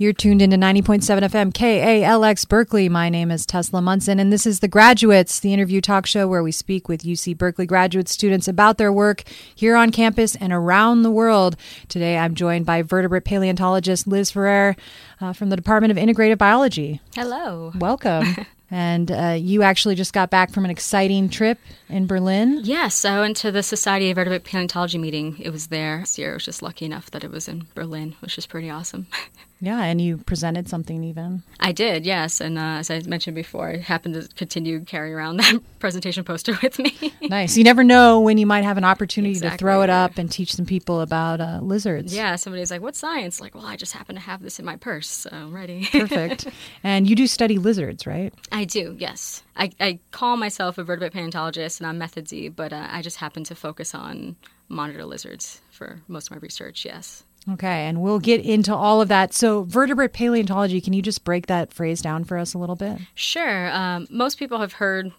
You're tuned into 90.7 FM KALX Berkeley. My name is Tesla Munson, and this is The Graduates, the interview talk show where we speak with UC Berkeley graduate students about their work here on campus and around the world. Today, I'm joined by vertebrate paleontologist Liz Ferrer uh, from the Department of Integrative Biology. Hello. Welcome. And uh, you actually just got back from an exciting trip in Berlin. Yes, I went to the Society of Vertebrate Paleontology meeting. It was there this year. I was just lucky enough that it was in Berlin, which is pretty awesome. Yeah, and you presented something even. I did, yes. And uh, as I mentioned before, I happened to continue carrying around that presentation poster with me. nice. You never know when you might have an opportunity exactly. to throw it up and teach some people about uh, lizards. Yeah, somebody's like, "What science?" Like, well, I just happen to have this in my purse, so I'm ready. Perfect. And you do study lizards, right? I do, yes. I, I call myself a vertebrate paleontologist, and I'm method Z, but uh, I just happen to focus on monitor lizards for most of my research, yes. Okay, and we'll get into all of that. So, vertebrate paleontology, can you just break that phrase down for us a little bit? Sure. Um, most people have heard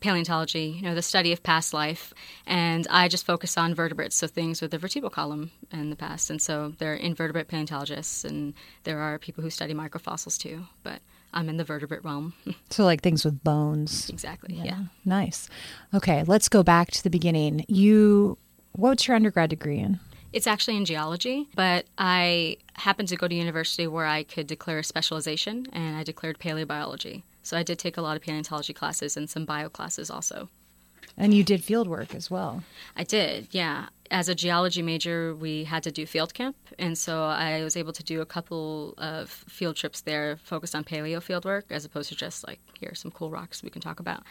paleontology, you know, the study of past life, and I just focus on vertebrates, so things with the vertebral column in the past. And so, there are invertebrate paleontologists, and there are people who study microfossils too. But I'm in the vertebrate realm. so, like things with bones. Exactly. Yeah. yeah. Nice. Okay, let's go back to the beginning. You, what's your undergrad degree in? It's actually in geology, but I happened to go to university where I could declare a specialization, and I declared paleobiology. So I did take a lot of paleontology classes and some bio classes also. And you did field work as well. I did, yeah. As a geology major, we had to do field camp, and so I was able to do a couple of field trips there focused on paleo field work as opposed to just like, here are some cool rocks we can talk about.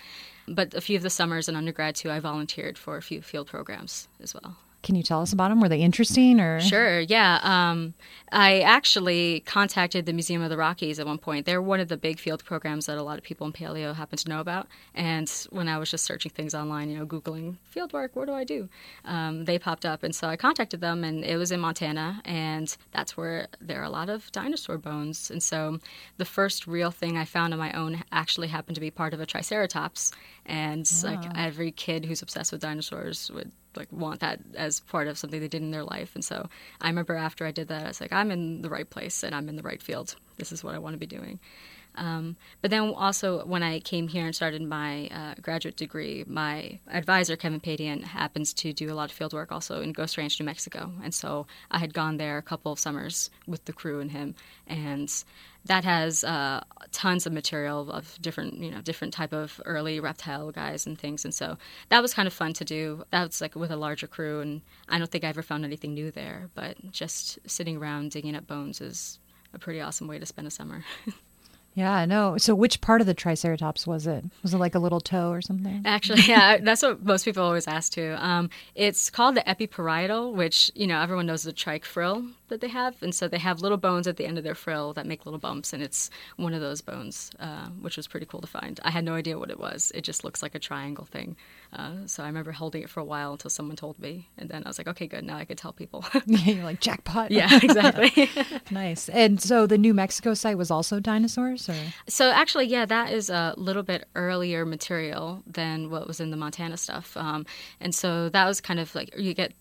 But a few of the summers in undergrad, too, I volunteered for a few field programs as well. Can you tell us about them? Were they interesting or? Sure, yeah. Um, I actually contacted the Museum of the Rockies at one point. They're one of the big field programs that a lot of people in paleo happen to know about. And when I was just searching things online, you know, Googling field work, what do I do? Um, they popped up. And so I contacted them, and it was in Montana. And that's where there are a lot of dinosaur bones. And so the first real thing I found on my own actually happened to be part of a Triceratops. And like every kid who's obsessed with dinosaurs would like want that as part of something they did in their life. And so I remember after I did that, I was like, I'm in the right place and I'm in the right field. This is what I want to be doing. Um, but then also when I came here and started my uh, graduate degree, my advisor Kevin Padian happens to do a lot of field work also in Ghost Ranch, New Mexico, and so I had gone there a couple of summers with the crew and him, and that has uh, tons of material of different you know different type of early reptile guys and things. And so that was kind of fun to do. That was like with a larger crew and i don't think i ever found anything new there. But just sitting around digging up bones is a pretty awesome way to spend a summer Yeah, I know. So, which part of the Triceratops was it? Was it like a little toe or something? Actually, yeah, that's what most people always ask too. Um, it's called the epiparietal, which you know everyone knows the trike frill that they have, and so they have little bones at the end of their frill that make little bumps, and it's one of those bones, uh, which was pretty cool to find. I had no idea what it was. It just looks like a triangle thing. Uh, so I remember holding it for a while until someone told me, and then I was like, okay, good, now I could tell people. You're like jackpot. Yeah, exactly. nice. And so the New Mexico site was also dinosaurs, so actually, yeah, that is a little bit earlier material than what was in the Montana stuff, um, and so that was kind of like you get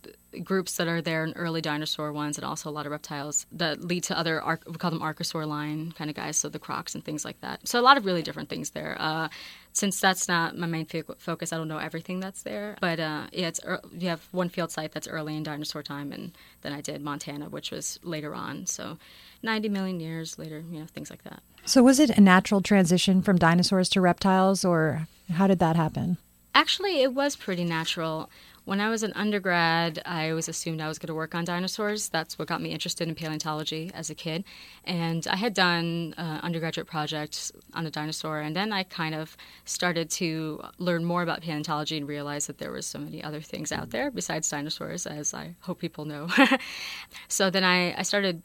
groups that are there in early dinosaur ones and also a lot of reptiles that lead to other we call them archosaur line kind of guys so the crocs and things like that. So a lot of really different things there. Uh, since that's not my main focus i don't know everything that's there but uh, yeah it's you have one field site that's early in dinosaur time and then i did montana which was later on. So 90 million years later you know things like that. So was it a natural transition from dinosaurs to reptiles or how did that happen? Actually, it was pretty natural. When I was an undergrad, I always assumed I was going to work on dinosaurs. That's what got me interested in paleontology as a kid. And I had done uh, undergraduate projects on a dinosaur, and then I kind of started to learn more about paleontology and realize that there was so many other things out there besides dinosaurs, as I hope people know. so then I, I started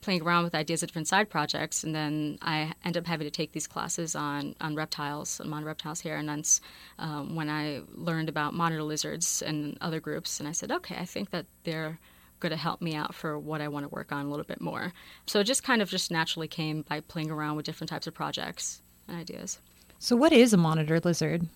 playing around with ideas of different side projects, and then I ended up having to take these classes on on reptiles, on reptiles here, and that's um, when I learned about monitor lizards and other groups, and I said, okay, I think that they're going to help me out for what I want to work on a little bit more. So it just kind of just naturally came by playing around with different types of projects and ideas. So what is a monitor lizard?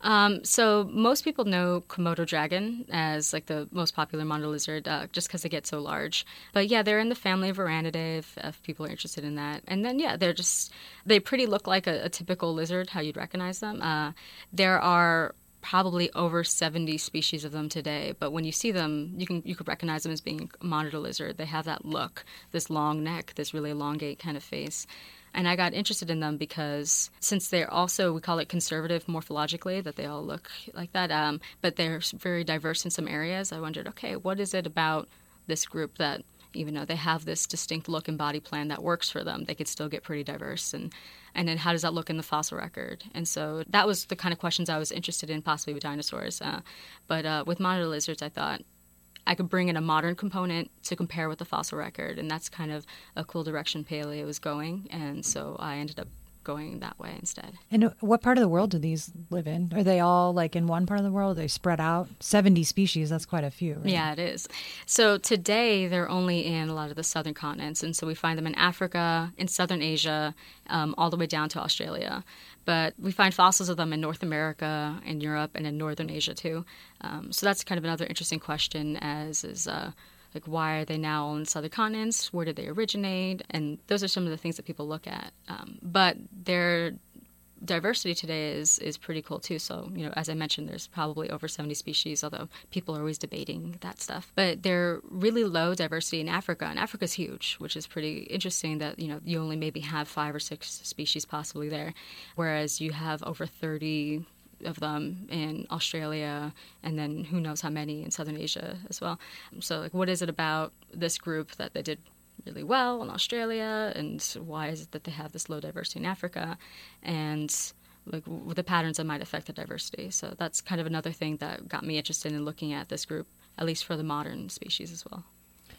Um, so most people know Komodo dragon as like the most popular monitor lizard, uh, just because they get so large. But yeah, they're in the family of Varanidae. If, if, people are interested in that, and then yeah, they're just they pretty look like a, a typical lizard, how you'd recognize them. Uh, there are probably over 70 species of them today but when you see them you can you could recognize them as being a monitor lizard they have that look this long neck this really elongate kind of face and I got interested in them because since they're also, we call it conservative morphologically, that they all look like that, um, but they're very diverse in some areas, I wondered, okay, what is it about this group that, even though they have this distinct look and body plan that works for them, they could still get pretty diverse? And, and then how does that look in the fossil record? And so that was the kind of questions I was interested in, possibly with dinosaurs. Uh, but uh, with monitor lizards, I thought, I could bring in a modern component to compare with the fossil record, and that's kind of a cool direction paleo was going. And so I ended up going that way instead. And what part of the world do these live in? Are they all like in one part of the world? Are they spread out? 70 species, that's quite a few. Right? Yeah, it is. So today they're only in a lot of the southern continents. And so we find them in Africa, in southern Asia, um, all the way down to Australia. But we find fossils of them in North America, in Europe, and in northern Asia too. Um, so that's kind of another interesting question as is. Uh, like why are they now on southern continents? Where did they originate? And those are some of the things that people look at. Um, but their diversity today is is pretty cool too. So you know as i mentioned there's probably over 70 species although people are always debating that stuff. But they're really low diversity in africa and africa's huge which is pretty interesting that you know you only maybe have five or six species possibly there whereas you have over 30 of them in Australia, and then who knows how many in Southern Asia as well. So, like, what is it about this group that they did really well in Australia, and why is it that they have this low diversity in Africa, and like the patterns that might affect the diversity? So that's kind of another thing that got me interested in looking at this group, at least for the modern species as well.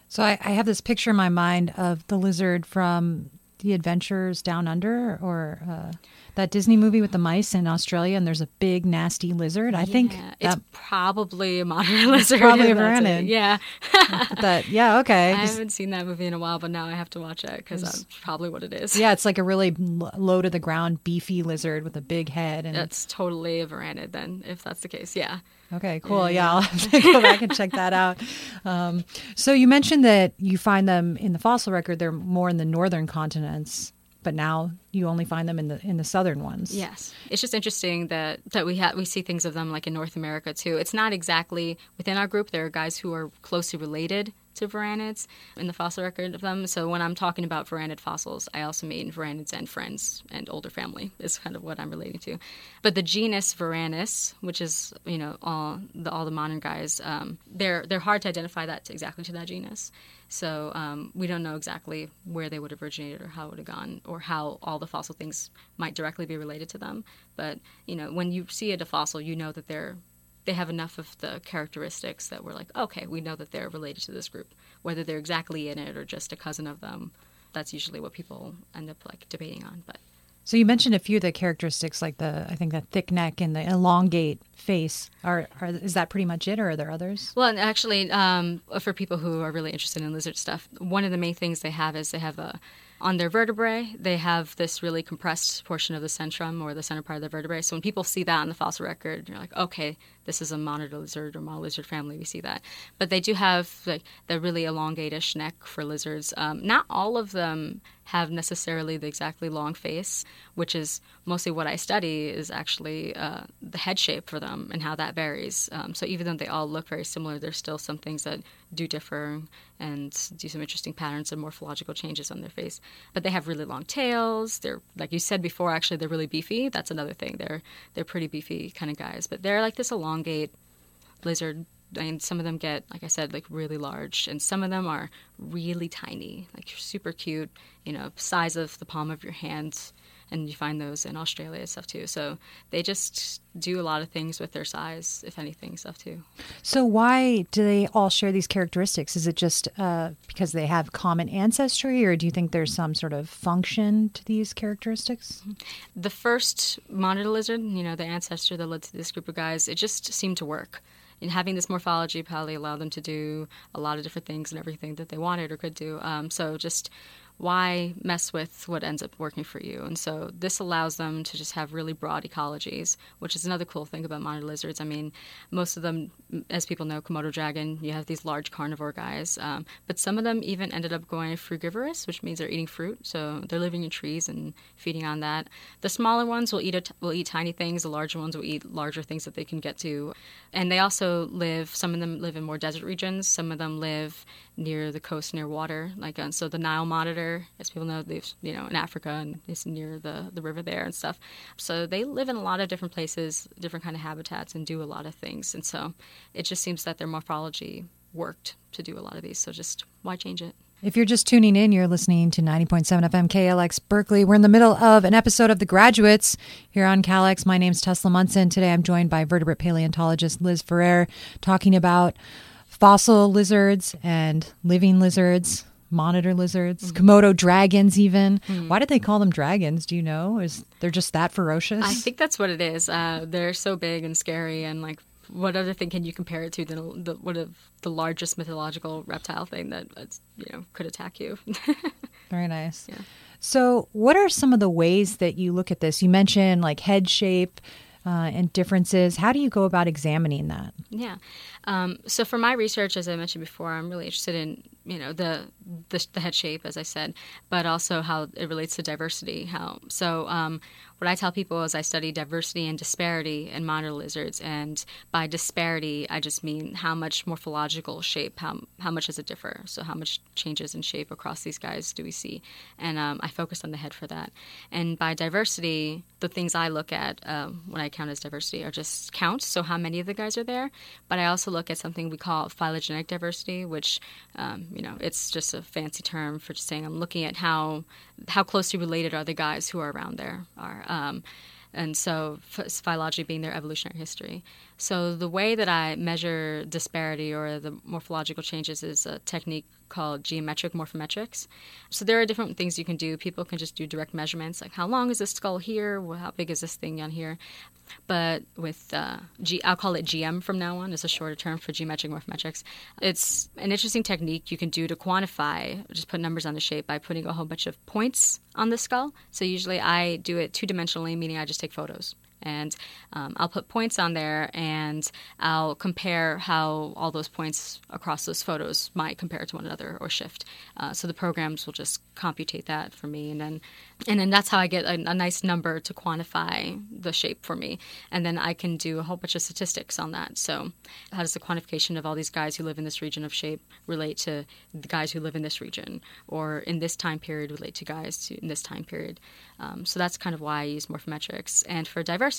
So I, I, have this picture in my mind of the lizard from the Adventures Down Under, or uh, that Disney movie with the mice in Australia, and there's a big nasty lizard. I yeah, think it's probably a monitor lizard. Probably a varanid. Yeah. that yeah okay. I haven't seen that movie in a while, but now I have to watch it because that's probably what it is. Yeah, it's like a really low to the ground, beefy lizard with a big head, and that's totally a varanid. Then, if that's the case, yeah. Okay, cool. Yeah, I'll have to go back and check that out. Um, so you mentioned that you find them in the fossil record. They're more in the northern continents but now you only find them in the in the southern ones. Yes, it's just interesting that that we have we see things of them like in North America too. It's not exactly within our group. There are guys who are closely related to varanids in the fossil record of them. So when I'm talking about varanid fossils, I also mean varanids and friends and older family is kind of what I'm relating to. But the genus Varanus, which is you know all the all the modern guys, um, they're they're hard to identify that to exactly to that genus. So um, we don't know exactly where they would have originated or how it would have gone or how all the fossil things might directly be related to them. But you know when you see a fossil, you know that they're they have enough of the characteristics that we're like, okay, we know that they're related to this group, whether they're exactly in it or just a cousin of them. That's usually what people end up like debating on. But so you mentioned a few of the characteristics, like the I think the thick neck and the elongate face. Are, are is that pretty much it, or are there others? Well, actually, um, for people who are really interested in lizard stuff, one of the main things they have is they have a on their vertebrae, they have this really compressed portion of the centrum or the center part of the vertebrae. So when people see that on the fossil record, you're like, okay, this is a monitor lizard or monitor lizard family. We see that, but they do have like the really elongate-ish neck for lizards. Um, not all of them have necessarily the exactly long face, which is mostly what I study is actually uh, the head shape for them and how that varies. Um, so even though they all look very similar, there's still some things that do differ and do some interesting patterns and morphological changes on their face. But they have really long tails. They're like you said before, actually they're really beefy. That's another thing. They're they're pretty beefy kind of guys, but they're like this elongate lizard I mean, some of them get, like I said, like really large, and some of them are really tiny, like super cute, you know, size of the palm of your hand. And you find those in Australia and stuff too. So they just do a lot of things with their size, if anything, stuff too. So why do they all share these characteristics? Is it just uh, because they have common ancestry, or do you think there's some sort of function to these characteristics? The first monitor lizard, you know, the ancestor that led to this group of guys, it just seemed to work and having this morphology probably allowed them to do a lot of different things and everything that they wanted or could do. Um, so just why mess with what ends up working for you? And so this allows them to just have really broad ecologies, which is another cool thing about monitor lizards. I mean, most of them, as people know, Komodo dragon, you have these large carnivore guys, um, but some of them even ended up going frugivorous, which means they're eating fruit. So they're living in trees and feeding on that. The smaller ones will eat will eat tiny things. The larger ones will eat larger things that they can get to, and they also live. Some of them live in more desert regions. Some of them live near the coast, near water. Like uh, so, the Nile monitor, as people know, they've you know in Africa and it's near the the river there and stuff. So they live in a lot of different places, different kind of habitats, and do a lot of things. And so it just seems that their morphology worked to do a lot of these. So just why change it? If you're just tuning in, you're listening to 90.7 FM KALX Berkeley. We're in the middle of an episode of The Graduates here on KALX. My name's Tesla Munson. Today I'm joined by vertebrate paleontologist Liz Ferrer talking about fossil lizards and living lizards, monitor lizards, mm-hmm. Komodo dragons, even. Mm-hmm. Why did they call them dragons? Do you know? Is they're just that ferocious? I think that's what it is. Uh, they're so big and scary, and like, what other thing can you compare it to than the, what of the largest mythological reptile thing that you know could attack you? Very nice. Yeah. So, what are some of the ways that you look at this? You mentioned like head shape uh, and differences. How do you go about examining that? Yeah. Um, so for my research, as I mentioned before, I'm really interested in you know the, the, the head shape, as I said, but also how it relates to diversity. How so? Um, what I tell people is I study diversity and disparity in monitor lizards, and by disparity, I just mean how much morphological shape, how how much does it differ? So how much changes in shape across these guys do we see? And um, I focus on the head for that. And by diversity, the things I look at um, when I count as diversity are just counts, so how many of the guys are there. But I also look at something we call phylogenetic diversity, which um, you know it's just a fancy term for just saying I'm looking at how how closely related are the guys who are around there are. Um, and so phylogeny being their evolutionary history. So the way that I measure disparity or the morphological changes is a technique called geometric morphometrics. So there are different things you can do. People can just do direct measurements, like how long is this skull here? How big is this thing down here? But with uh, G, I'll call it GM from now on. It's a shorter term for geometric morphometrics. It's an interesting technique you can do to quantify, just put numbers on the shape by putting a whole bunch of points on the skull. So usually I do it two dimensionally, meaning I just take photos and um, I'll put points on there and I'll compare how all those points across those photos might compare to one another or shift. Uh, so the programs will just computate that for me, and then and then that's how I get a, a, nice number to quantify the shape for me, and then I can do a whole bunch of statistics on that. So how does the quantification of all these guys who live in this region of shape relate to the guys who live in this region, or in this time period relate to guys in this time period? Um, so that's kind of why I use morphometrics. And for diversity,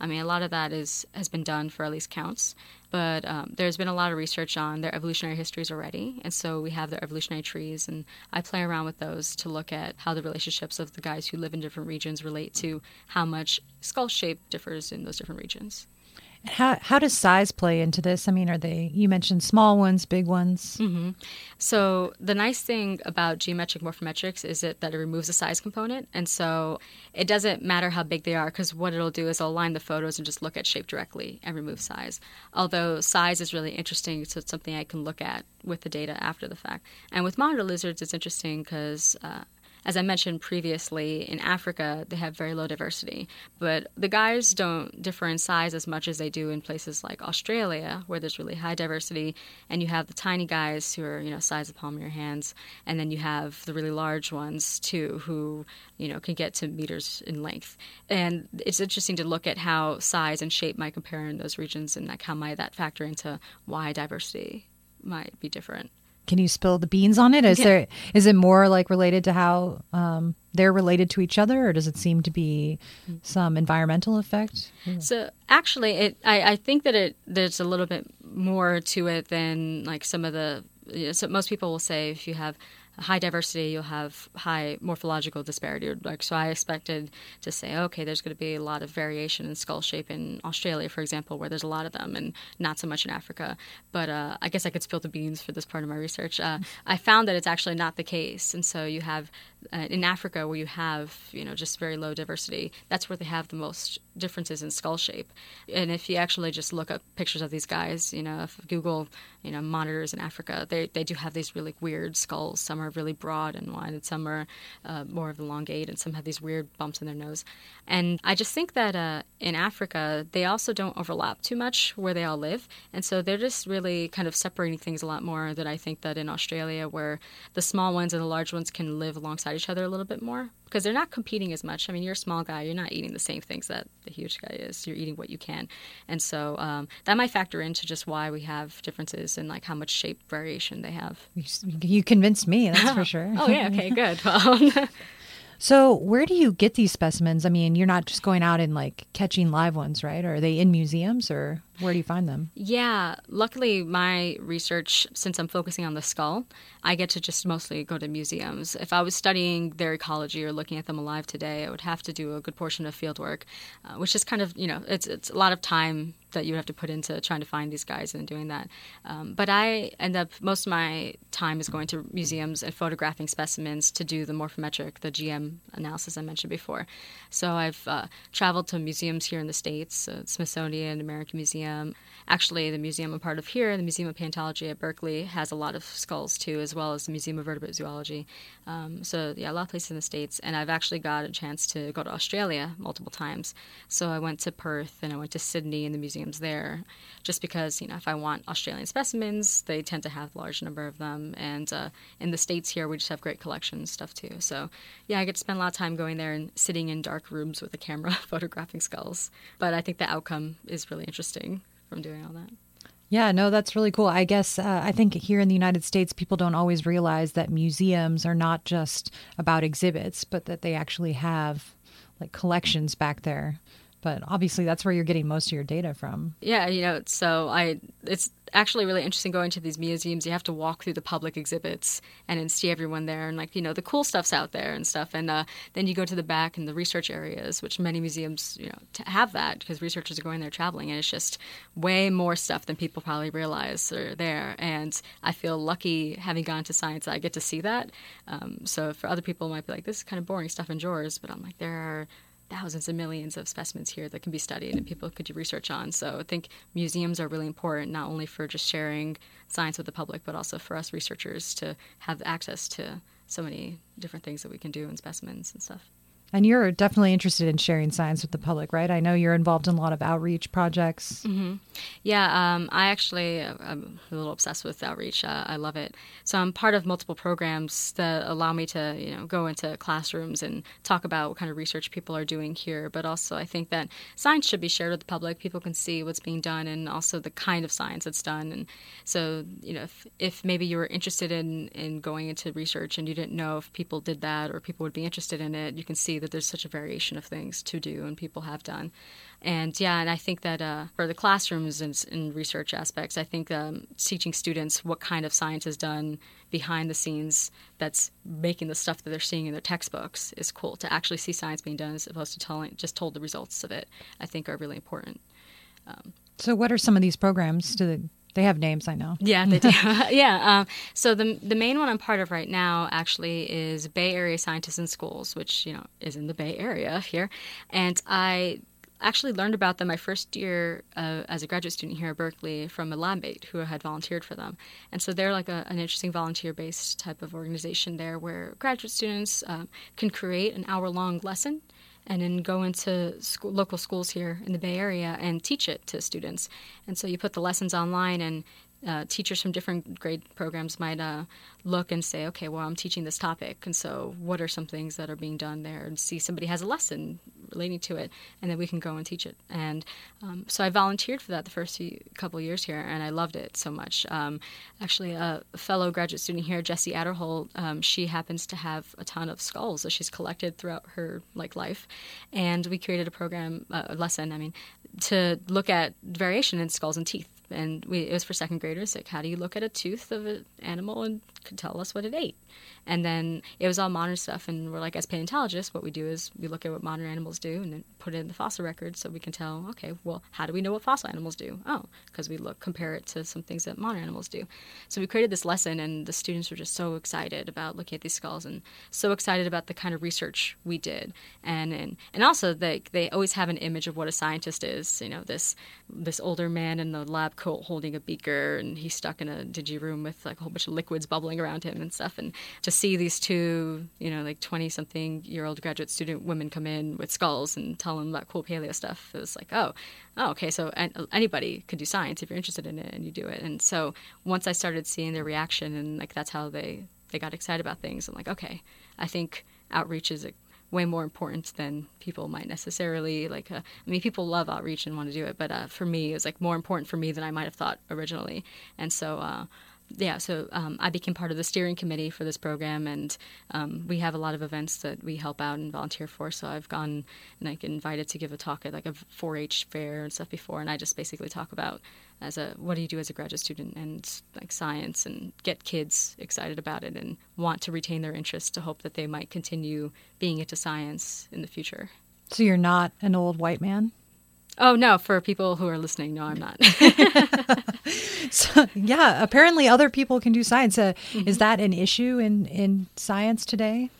I mean, a lot of that is has been done for at least counts. But um, there's been a lot of research on their evolutionary histories already, and so we have their evolutionary trees, and I play around with those to look at how the relationships of the guys who live in different regions relate to how much skull shape differs in those different regions. How how does size play into this? I mean, are they you mentioned small ones, big ones? Mm-hmm. So the nice thing about geometric morphometrics is it, that it removes the size component, and so it doesn't matter how big they are because what it'll do is line the photos and just look at shape directly and remove size. Although size is really interesting, so it's something I can look at with the data after the fact. And with monitor lizards, it's interesting because uh, as I mentioned previously, in Africa, they have very low diversity. But the guys don't differ in size as much as they do in places like Australia, where there's really high diversity. And you have the tiny guys who are, you know, size of palm of your hands. And then you have the really large ones, too, who, you know, can get to meters in length. And it's interesting to look at how size and shape might compare in those regions and like how might that factor into why diversity might be different can you spill the beans on it? Is yeah. there is it more like related to how um, they're related to each other, or does it seem to be some environmental effect? So actually, it I, I think that it there's a little bit more to it than like some of the. You know, so most people will say if you have high diversity, you'll have high morphological disparity. Like so, I expected to say, okay, there's going to be a lot of variation in skull shape in Australia, for example, where there's a lot of them, and not so much in Africa. But uh, I guess I could spill the beans for this part of my research. Uh, I found that it's actually not the case, and so you have uh, in Africa, where you have you know just very low diversity, that's where they have the most differences in skull shape. And if you actually just look up pictures of these guys, you know, if Google you know monitors in Africa, they they do have these really weird skulls. Some are really broad and wide, and some are uh, more of elongate, and some have these weird bumps in their nose. And I just think that uh, in Africa, they also don't overlap too much where they all live, and so they're just really kind of separating things a lot more. than I think that in Australia, where the small ones and the large ones can live alongside each other a little bit more because they're not competing as much. I mean, you're a small guy, you're not eating the same things that the huge guy is. You're eating what you can, and so um, that might factor into just why we have differences in like how much shape variation they have. You convinced me, that's for sure. oh yeah, okay, good. Well. So, where do you get these specimens? I mean, you're not just going out and like catching live ones, right? Are they in museums or where do you find them? Yeah, luckily, my research, since I'm focusing on the skull, I get to just mostly go to museums. If I was studying their ecology or looking at them alive today, I would have to do a good portion of field work, uh, which is kind of, you know, it's, it's a lot of time that you have to put into trying to find these guys and doing that. Um, but I end up most of my time is going to museums and photographing specimens to do the morphometric, the GM analysis I mentioned before. So I've uh, traveled to museums here in the states, uh, Smithsonian, American Museum. Actually, the museum I'm part of here, the Museum of Paleontology at Berkeley, has a lot of skulls too, as well as the Museum of Vertebrate Zoology. Um, so yeah, a lot of places in the states. And I've actually got a chance to go to Australia multiple times. So I went to Perth and I went to Sydney and the museums there, just because you know if I want Australian specimens, they tend to have a large number of them, and uh, in the states here we just have great collections stuff too. So yeah, I get to spend a lot of time going there and sitting in dark rooms with a camera photographing skulls. But I think the outcome is really interesting from doing all that. Yeah, no, that's really cool. I guess uh, I think here in the United States, people don't always realize that museums are not just about exhibits, but that they actually have like collections back there but obviously that's where you're getting most of your data from. Yeah, you know, so I it's actually really interesting going to these museums. You have to walk through the public exhibits and then see everyone there, and like you know, the cool stuff's out there and stuff. And uh, then you go to the back and the research areas, which many museums you know have that because researchers are going there traveling, and it's just way more stuff than people probably realize are there. And I feel lucky having gone to science, I get to see that. Um, so for other people, it might be like this is kind of boring stuff in drawers, but I'm like there are thousands and millions of specimens here that can be studied and people could do research on. So I think museums are really important, not only for just sharing science with the public, but also for us researchers to have access to so many different things that we can do in specimens and stuff. And you're definitely interested in sharing science with the public, right? I know you're involved in a lot of outreach projects. Mm-hmm. Yeah, um, I actually uh, I'm a little obsessed with outreach. Uh, I love it. So I'm part of multiple programs that allow me to, you know, go into classrooms and talk about what kind of research people are doing here. But also, I think that science should be shared with the public. People can see what's being done and also the kind of science that's done. And so, you know, if, if maybe you were interested in in going into research and you didn't know if people did that or people would be interested in it, you can see that there's such a variation of things to do and people have done. And yeah, and I think that uh, for the classrooms and, and, research aspects, I think um, teaching students what kind of science is done behind the scenes that's making the stuff that they're seeing in their textbooks is cool. To actually see science being done as opposed to telling just told the results of it, I think are really important. Um, so, what are some of these programs? Do they have names, I know. Yeah, they do. yeah. Um, so the the main one I'm part of right now actually is Bay Area Scientists in Schools, which you know is in the Bay Area here, and I actually learned about them my first year uh, as a graduate student here at Berkeley from a lab mate who had volunteered for them. And so they're like a, an interesting volunteer based type of organization there where graduate students uh, can create an hour long lesson and then go into school, local schools here in the Bay Area and teach it to students. And so you put the lessons online, and uh, teachers from different grade programs might uh, look and say, okay, well, I'm teaching this topic, and so what are some things that are being done there? And see somebody has a lesson relating to it, and then we can go and teach it. And um, so I volunteered for that the first few, couple years here, and I loved it so much. Um, actually, a fellow graduate student here, Jessie Adderholt, um, she happens to have a ton of skulls that she's collected throughout her like life, and we created a program, uh, a lesson, I mean, to look at variation in skulls and teeth and we it was for second graders. Like, how do you look at a tooth of an animal and could tell us what it ate? And then it was all modern stuff, and we're like, as paleontologists, what we do is we look at what modern animals do and then put it in the fossil record so we can tell, okay, well, how do we know what fossil animals do? Oh, because we look compare it to some things that modern animals do. So we created this lesson, and the students were just so excited about looking at these skulls and so excited about the kind of research we did, and and, and also they they always have an image of what a scientist is. You know, this this older man in the lab coat holding a beaker, and he's stuck in a digi room with like a whole bunch of liquids bubbling around him and stuff, and to see these two, you know, like 20 something year old graduate student women come in with skulls and tell them about cool paleo stuff. It was like, oh, oh, okay, so anybody could do science if you're interested in it and you do it. And so once I started seeing their reaction and like that's how they, they got excited about things, I'm like, okay, I think outreach is way more important than people might necessarily like. Uh, I mean, people love outreach and want to do it, but uh, for me, it was like more important for me than I might have thought originally. And so uh, yeah, so um, I became part of the steering committee for this program, and um, we have a lot of events that we help out and volunteer for. So I've gone and I like invited to give a talk at like a 4-H fair and stuff before, and I just basically talk about as a what do you do as a graduate student and like science and get kids excited about it and want to retain their interest to hope that they might continue being into science in the future. So you're not an old white man. Oh no, for people who are listening, no, I'm not. so, yeah, apparently other people can do science. Uh, mm-hmm. Is that an issue in in science today?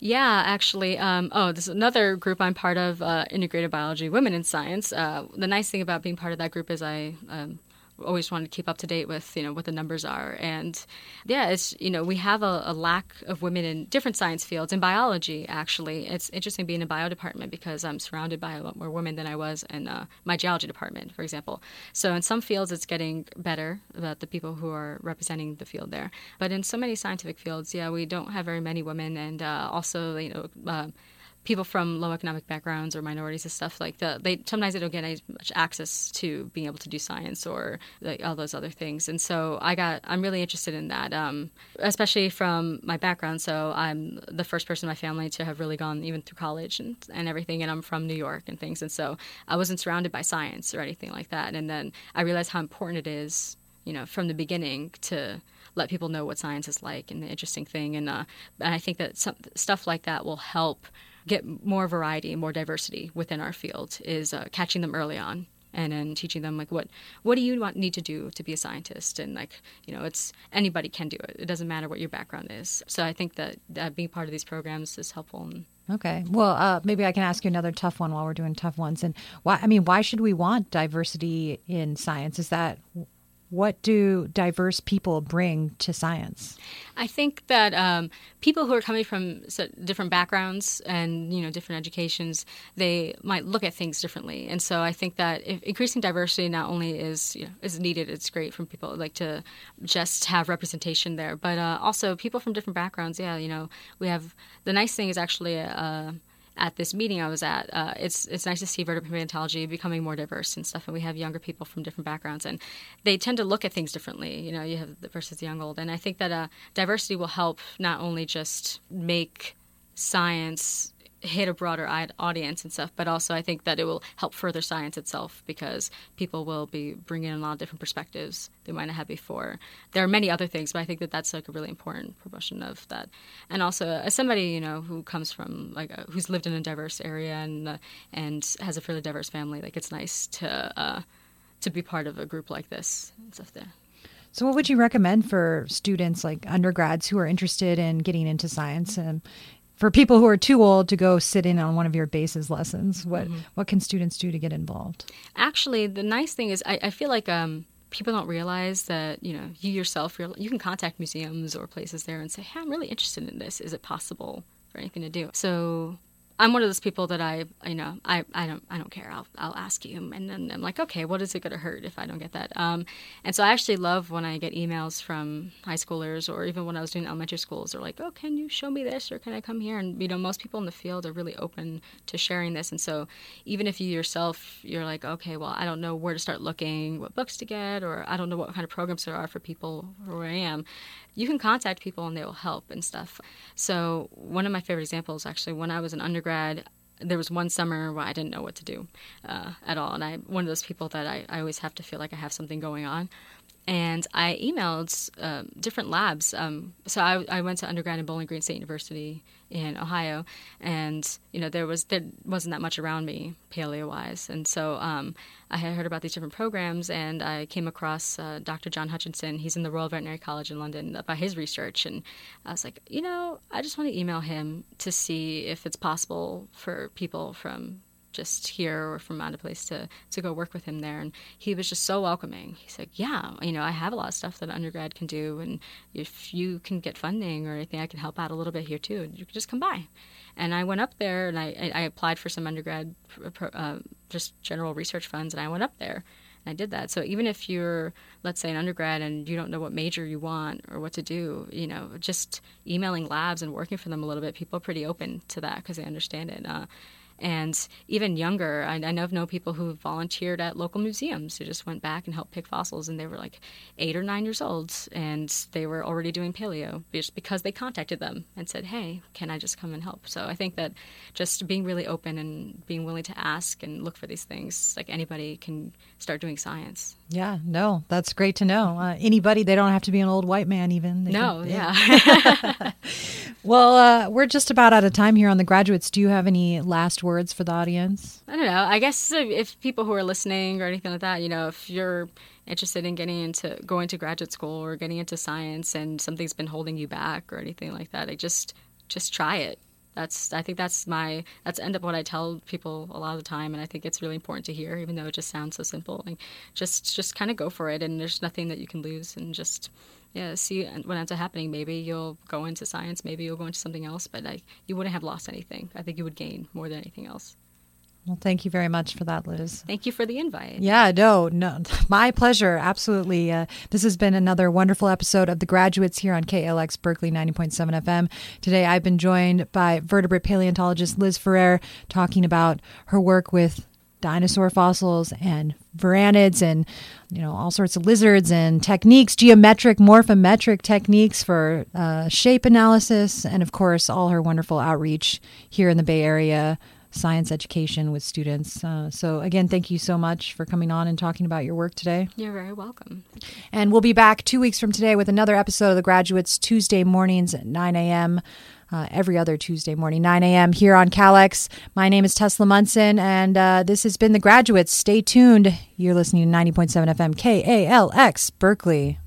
Yeah, actually. Um, oh, this is another group I'm part of, uh, Integrated Biology Women in Science. Uh, the nice thing about being part of that group is I um, always wanted to keep up to date with you know what the numbers are. And yeah it's you know we have a, a, lack of women in different science fields in biology actually. It's interesting being in a bio department because i'm surrounded by a lot more women than i was in uh, my geology department for example. So in some fields it's getting better about the people who are representing the field there. But in so many scientific fields yeah we don't have very many women. And uh, also you know uh, people from low economic backgrounds or minorities and stuff like that they sometimes they don't get as much access to being able to do science or like all those other things. And so i got i'm really interested in that um, especially from my background. So i'm the first person in my family to have really gone even through college and, and everything and i'm from new york and things. And so i wasn't surrounded by science or anything like that. And then i realized how important it is you know from the beginning to let people know what science is like and the interesting thing. And uh, and I think that some, stuff like that will help get more variety more diversity within our field is uh, catching them early on and then teaching them like what what do you want need to do to be a scientist? And like you know it's anybody can do it. It doesn't matter what your background is. So i think that, that being part of these programs is helpful okay. Well uh, maybe i can ask you another tough one while we're doing tough ones. And why i mean why should we want diversity in science? Is that what do diverse people bring to science? I think that um, people who are coming from different backgrounds and you know different educations, they might look at things differently. And so I think that increasing diversity not only is you know, is needed, it's great from people like to just have representation there, but uh, also people from different backgrounds. Yeah, you know, we have the nice thing is actually. Uh, at this meeting I was at, uh, it's it's nice to see vertebrate paleontology becoming more diverse and stuff. And we have younger people from different backgrounds, and they tend to look at things differently. You know, you have the versus the young old, and I think that uh, diversity will help not only just make science hit a broader audience and stuff, but also I think that it will help further science itself because people will be bringing in a lot of different perspectives they might not have before. There are many other things, but I think that that's like a really important promotion of that. And also, as somebody you know who comes from like a, who's lived in a diverse area and uh, and has a fairly diverse family, like it's nice to uh, to be part of a group like this and stuff there. So, what would you recommend for students like undergrads who are interested in getting into science and for people who are too old to go sit in on one of your BASIS lessons, what mm-hmm. what can students do to get involved? Actually, the nice thing is I, I feel like um, people don't realize that you know you yourself you can contact museums or places there and say, "Hey, I'm really interested in this. Is it possible for anything to do?" So I'm one of those people that I, you know, I, I don't, I don't care. I'll, I'll ask you, and then I'm like, okay, what is it going to hurt if I don't get that? Um, and so I actually love when I get emails from high schoolers, or even when I was doing elementary schools, they're like, oh, can you show me this, or can I come here? And you know, most people in the field are really open to sharing this, and so even if you yourself, you're like, okay, well, I don't know where to start looking, what books to get, or I don't know what kind of programs there are for people where I am you can contact people and they will help and stuff. So one of my favorite examples, actually, when I was an undergrad, there was one summer where I didn't know what to do uh, at all, and I'm one of those people that I, I always have to feel like I have something going on and I emailed uh, different labs. Um, so I, I, went to undergrad in Bowling Green State University in Ohio, and you know there was there wasn't that much around me paleo wise, and so um, I had heard about these different programs, and I came across uh, Dr. John Hutchinson. He's in the Royal Veterinary College in London about his research, and I was like, you know, I just want to email him to see if it's possible for people from just here or from out of place to to go work with him there and he was just so welcoming he's like yeah you know i have a lot of stuff that undergrad can do and if you can get funding or anything i can help out a little bit here too you can just come by and i went up there and i i applied for some undergrad uh, just general research funds and i went up there and I did that. So even if you're, let's say, an undergrad and you don't know what major you want or what to do, you know, just emailing labs and working for them a little bit, people are pretty open to that because they understand it. Uh, and even younger. I, I know of no people who volunteered at local museums who just went back and helped pick fossils, and they were like eight or nine years old, and they were already doing paleo just because they contacted them and said, "Hey, can I just come and help?" So I think that just being really open and being willing to ask and look for these things, like anybody can start doing science. Yeah, no, that's great to know. Uh, anybody, they don't have to be an old white man, even. They no, can, yeah. well, uh, we're just about out of time here on the graduates. Do you have any last words for the audience? I don't know. I guess if people who are listening or anything like that, you know, if you're interested in getting into going to graduate school or getting into science and something's been holding you back or anything like that, I just just try it. That's I think that's my that's end up what I tell people a lot of the time, and I think it's really important to hear, even though it just sounds so simple. Like just just kind of go for it, and there's nothing that you can lose, and just yeah, see what ends up happening. Maybe you'll go into science, maybe you'll go into something else, but like you wouldn't have lost anything. I think you would gain more than anything else. Well, thank you very much for that, Liz. Thank you for the invite. Yeah, no, no, my pleasure. Absolutely. Uh, this has been another wonderful episode of The Graduates here on KALX Berkeley 90.7 FM. Today, I've been joined by vertebrate paleontologist Liz Ferrer talking about her work with dinosaur fossils and varanids and you know all sorts of lizards and techniques geometric morphometric techniques for uh, shape analysis and of course all her wonderful outreach here in the bay area science education with students. Uh, so, again, thank you so much for coming on and talking about your work today. You're very welcome. And we'll be back two weeks from today with another episode of The Graduates, Tuesday mornings at 9 a.m. Uh, every other Tuesday morning, 9 a.m. here on KALX. My name is Tesla Munson, and uh, this has been The Graduates. Stay tuned. You're listening to 90.7 FM KALX Berkeley.